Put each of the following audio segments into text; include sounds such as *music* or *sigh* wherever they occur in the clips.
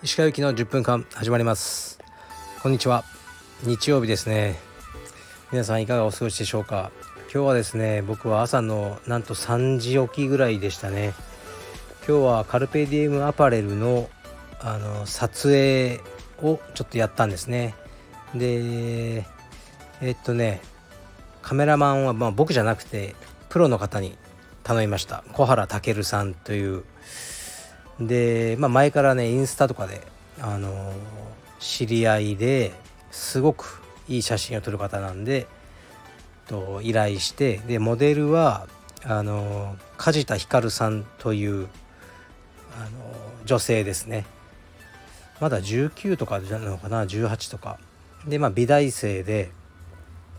石川行きの10分間始まります。こんにちは。日曜日ですね。皆さんいかがお過ごしでしょうか。今日はですね僕は朝のなんと3時起きぐらいでしたね。今日はカルペディエムアパレルのあの撮影をちょっとやったんですね。でえっとねカメラマンはまあ僕じゃなくてプロの方に頼みました。小原健さんという。で、まあ、前からねインスタとかであの知り合いですごくいい写真を撮る方なんでと依頼してでモデルはあの梶田ひかるさんというあの女性ですね。まだ19とかじゃないのかな18とか。でまあ美大生で、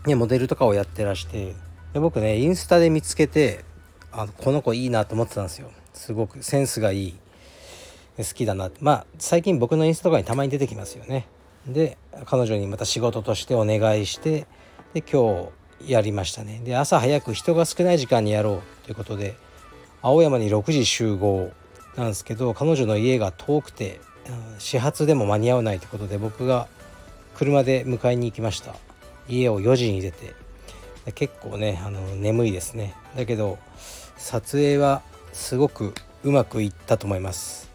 ね、モデルとかをやってらしてで僕ねインスタで見つけてあのこの子いいなと思ってたんですよ。すごくセンスがいい。好きだな。まあ最近僕のインスタとかにたまに出てきますよね。で彼女にまた仕事としてお願いしてで今日やりましたね。で朝早く人が少ない時間にやろうということで青山に6時集合なんですけど彼女の家が遠くて始発でも間に合わないということで僕が車で迎えに行きました。家を4時に出て結構ねあの眠いですね。だけど撮影はすごくうまくいったと思います。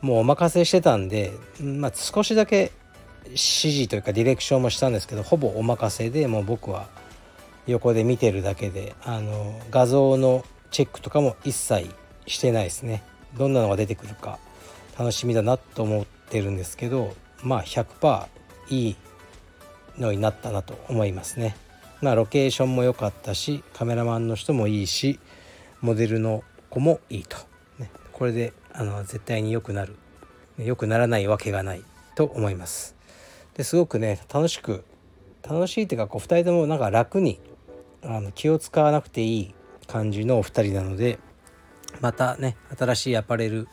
もうお任せしてたんで、まあ、少しだけ指示というかディレクションもしたんですけどほぼお任せでもう僕は横で見てるだけであの画像のチェックとかも一切してないですね。どんなのが出てくるか楽しみだなと思ってるんですけどまあ100%いいのになったなと思いますね。まあロケーションも良かったしカメラマンの人もいいしモデルの子もいいと、ね、これであの絶対に良くなる。良くならないわけがないと思います。ですごくね楽しく楽しいっていうかこう2人ともなんか楽にあの気を使わなくていい感じのお二人なのでまたね新しいアパレル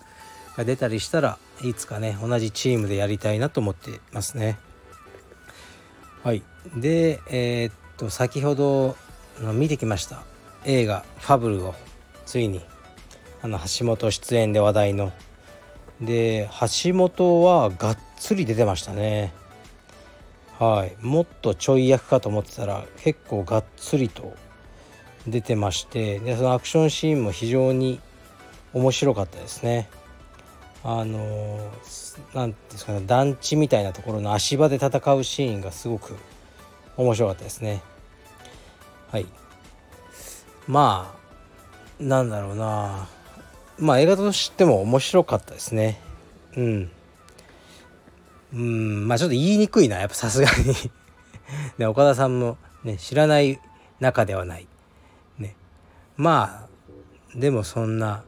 が出たりしたらいつかね同じチームでやりたいなと思ってますね。はい。でえー、っと先ほど見てきました。映画「ファブル」をついにあの橋本出演で話題の。で橋本はがっつり出てましたね。はい。もっとちょい役かと思ってたら結構がっつりと出てましてでそのアクションシーンも非常に面白かったですね。あの何ていうんですかね団地みたいなところの足場で戦うシーンがすごく面白かったですね。はい。まあなんだろうな。まあ映画としても面白かったですね。うん。うんまあちょっと言いにくいな。やっぱさすがに。ね岡田さんもね知らない中ではない。ね。まあでもそんな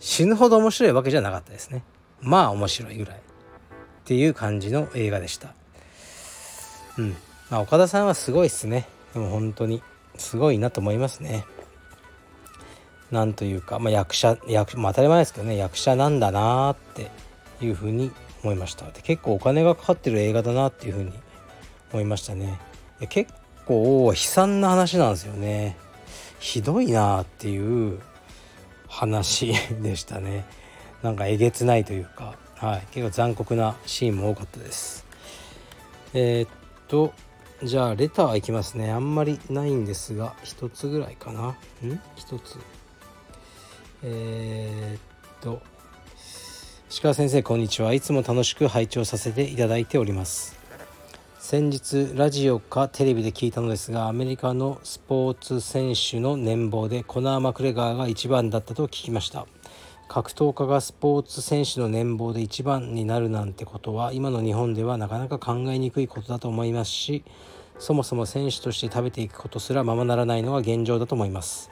死ぬほど面白いわけじゃなかったですね。まあ面白いぐらい。っていう感じの映画でした。うん。まあ岡田さんはすごいっすね。でも本当にすごいなと思いますね。なんというか、まあ、役者役、まあ、当たり前ですけどね役者なんだなっていうふうに思いました。で結構お金がかかってる映画だなっていうふうに思いましたね。で結構悲惨な話なんですよね。ひどいなっていう話 *laughs* でしたね。なんかえげつないというか、はい、結構残酷なシーンも多かったです。えー、っとじゃあレターいきますね。あんまりないんですが一つぐらいかな。ん？一つ。えー、っと。鹿先生こんにちは。いつも楽しく拝聴させていただいております。先日ラジオかテレビで聞いたのですがアメリカのスポーツ選手の年俸でコナー・マクレガーが一番だったと聞きました。格闘家がスポーツ選手の年俸で一番になるなんてことは今の日本ではなかなか考えにくいことだと思いますしそもそも選手として食べていくことすらままならないのが現状だと思います。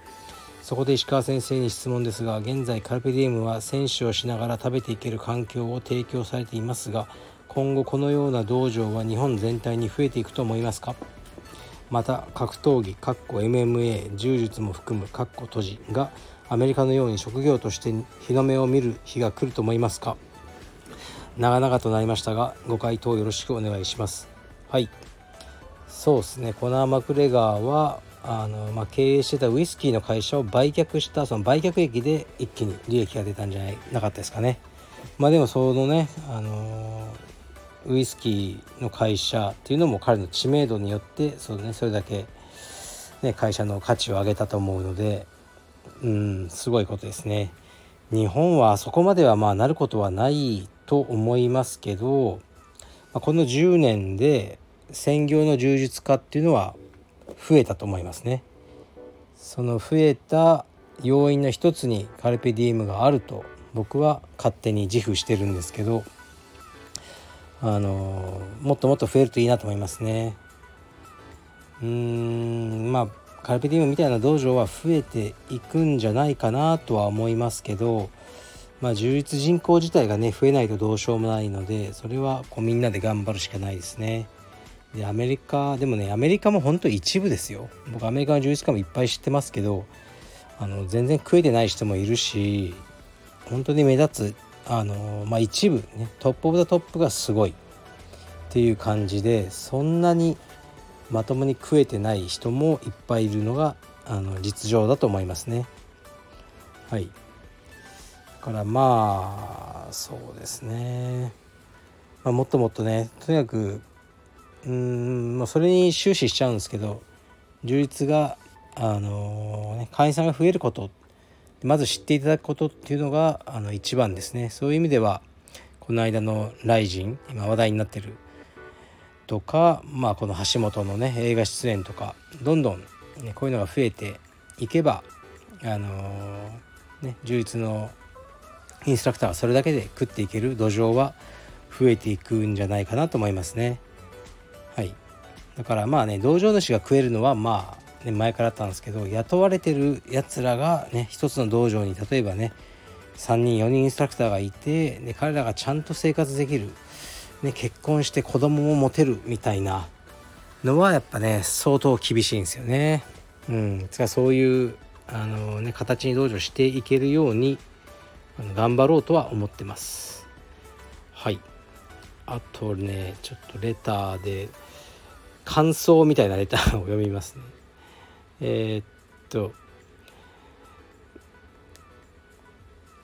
そこで石川先生に質問ですが現在カルペディエムは選手をしながら食べていける環境を提供されていますが今後このような道場は日本全体に増えていくと思いますか？また格闘技 MMA 柔術も含む閉じがアメリカのように職業として日の目を見る日が来ると思いますか？長々となりましたがご回答よろしくお願いします。はい。そうですね。コナー・マクレガーはあの、まあ、経営してたウイスキーの会社を売却したその売却益で一気に利益が出たんじゃないなかったですかね。まあでもそのね、あのウイスキーの会社っていうのも彼の知名度によってそう、ね、それだけ、ね、会社の価値を上げたと思うのでうんすごいことですね。日本はそこまではまあなることはないと思いますけど、まあ、この10年で専業の充実化っていうのは増えたと思いますね。その増えた要因の一つにカルペディウムがあると僕は勝手に自負してるんですけどあのもっともっと増えるといいなと思いますね。うーんまあカルペディウムみたいな道場は増えていくんじゃないかなとは思いますけどまあ柔術人口自体がね増えないとどうしようもないのでそれはこうみんなで頑張るしかないですね。でアメリカでもねアメリカも本当一部ですよ僕アメリカの柔術家もいっぱい知ってますけどあの全然食えてない人もいるし本当に目立つあのまあ一部ね top of the top がすごい。っていう感じでそんなにまともに食えてない人もいっぱいいるのがあの実情だと思いますね。はい。だからまあそうですね、まあ、もっともっとねとにかくうんまあ、それに終始しちゃうんですけど充実があのー、ね、会員さんが増えることまず知っていただくことっていうのがあの一番ですねそういう意味ではこの間の「ライジン」今話題になってるとか、まあ、この橋本のね映画出演とかどんどん、ね、こういうのが増えていけばあのー、ね充実のインストラクターはそれだけで食っていける土壌は増えていくんじゃないかなと思いますね。はいだからまあね道場主が食えるのはまあ、ね、前からあったんですけど雇われてるやつらがね一つの道場に例えばね3人4人インストラクターがいてで彼らがちゃんと生活できる、ね、結婚して子供も持てるみたいなのはやっぱね相当厳しいんですよね。うん、つかそういうあの、ね、形に道場していけるように頑張ろうとは思ってます。はいあとねちょっとレターで感想みたいなレターを読みますねえー、っと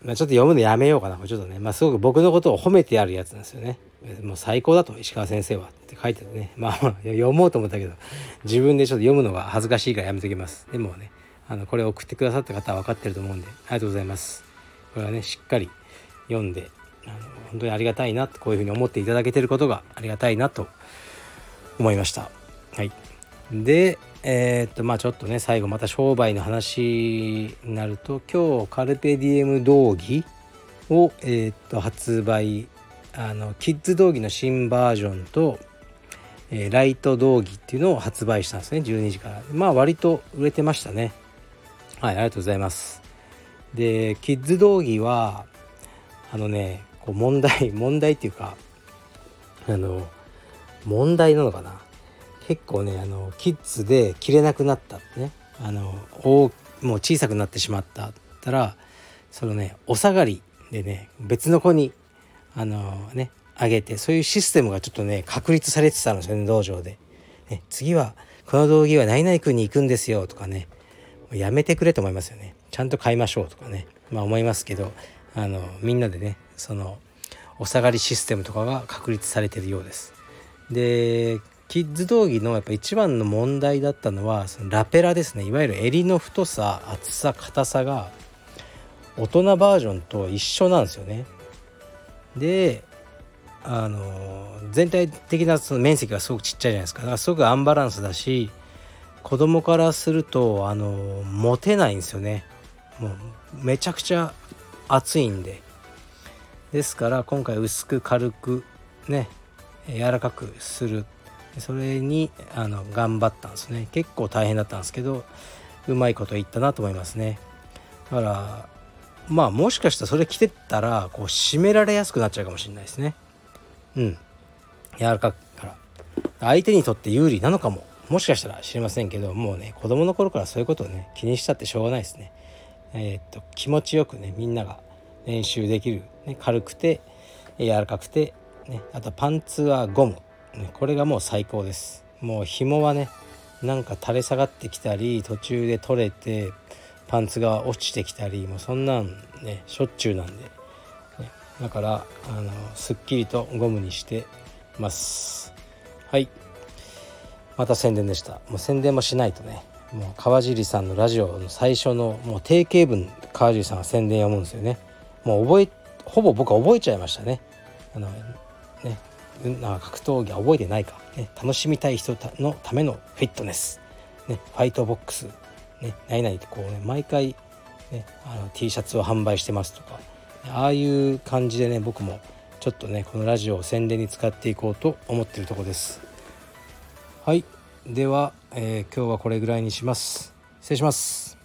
まあ、ちょっと読むのやめようかな。ちょっとね、まあ、すごく僕のことを褒めてあるやつなんですよね。もう最高だと石川先生はって書いててね。まあ読もうと思ったけど自分でちょっと読むのが恥ずかしいからやめときます。でもねあのこれを送ってくださった方は分かってると思うんでありがとうございます。これはねしっかり読んであの本当にありがたいなこういうふうに思っていただけてることがありがたいなと思いました。はい、でえー、っとまあちょっとね最後また商売の話になると今日カルペディエム道着を、え、っと発売あのキッズ道着の新バージョンと、えー、ライト道着っていうのを発売したんですね12時から。まあ割と売れてましたね。はいありがとうございます。でキッズ道着はあのねこう問題問題っていうかあの問題なのかな。結構ねあのキッズで着れなくなったね。あの大もう小さくなってしまったったらそのねお下がりでね別の子にあのねあげてそういうシステムがちょっとね確立されてたんですよね道場で、ね、次はこの道着は何々君に行くんですよとかねやめてくれと思いますよね。ちゃんと買いましょうとかねまあ思いますけどあのみんなでねそのお下がりシステムとかが確立されてるようです。でキッズ道着のやっぱ一番の問題だったのはそのラペラですね。いわゆる襟の太さ厚さ硬さが大人バージョンと一緒なんですよね。であの全体的なその面積がすごくちっちゃいじゃないですか。だからすごくアンバランスだし子供からするとあの持てないんですよね。もうめちゃくちゃ厚いんで。ですから今回薄く軽くね柔らかくするそれにあの頑張ったんですね。結構大変だったんですけどうまいこと言ったなと思いますね。だからまあもしかしたらそれ着てったらこう締められやすくなっちゃうかもしれないですね。うん。柔らかくから。相手にとって有利なのかも。もしかしたら知りませんけどもうね子供の頃からそういうことをね気にしたってしょうがないですね。えー、っと気持ちよくねみんなが練習できる、ね、軽くて柔らかくて、ね、あとパンツはゴム、これがもう最高です。もう紐はねなんか垂れ下がってきたり途中で取れてパンツが落ちてきたりもうそんなんねしょっちゅうなんで、ね、だからあのすっきりとゴムにしてます。はい。また宣伝でした。もう宣伝もしないとねもう川尻さんのラジオの最初のもう定型文川尻さんが宣伝読むんですよね。もう覚えほぼ僕は覚えちゃいましたね。あの格闘技は覚えてないか、ね、楽しみたい人のためのフィットネス、ね、ファイトボックス、ね、ないないってこうね毎回、ね、あの T シャツを販売してますとか。ああいう感じでね僕もちょっとねこのラジオを宣伝に使っていこうと思ってるとこです。はい。では、えー、今日はこれぐらいにします。失礼します。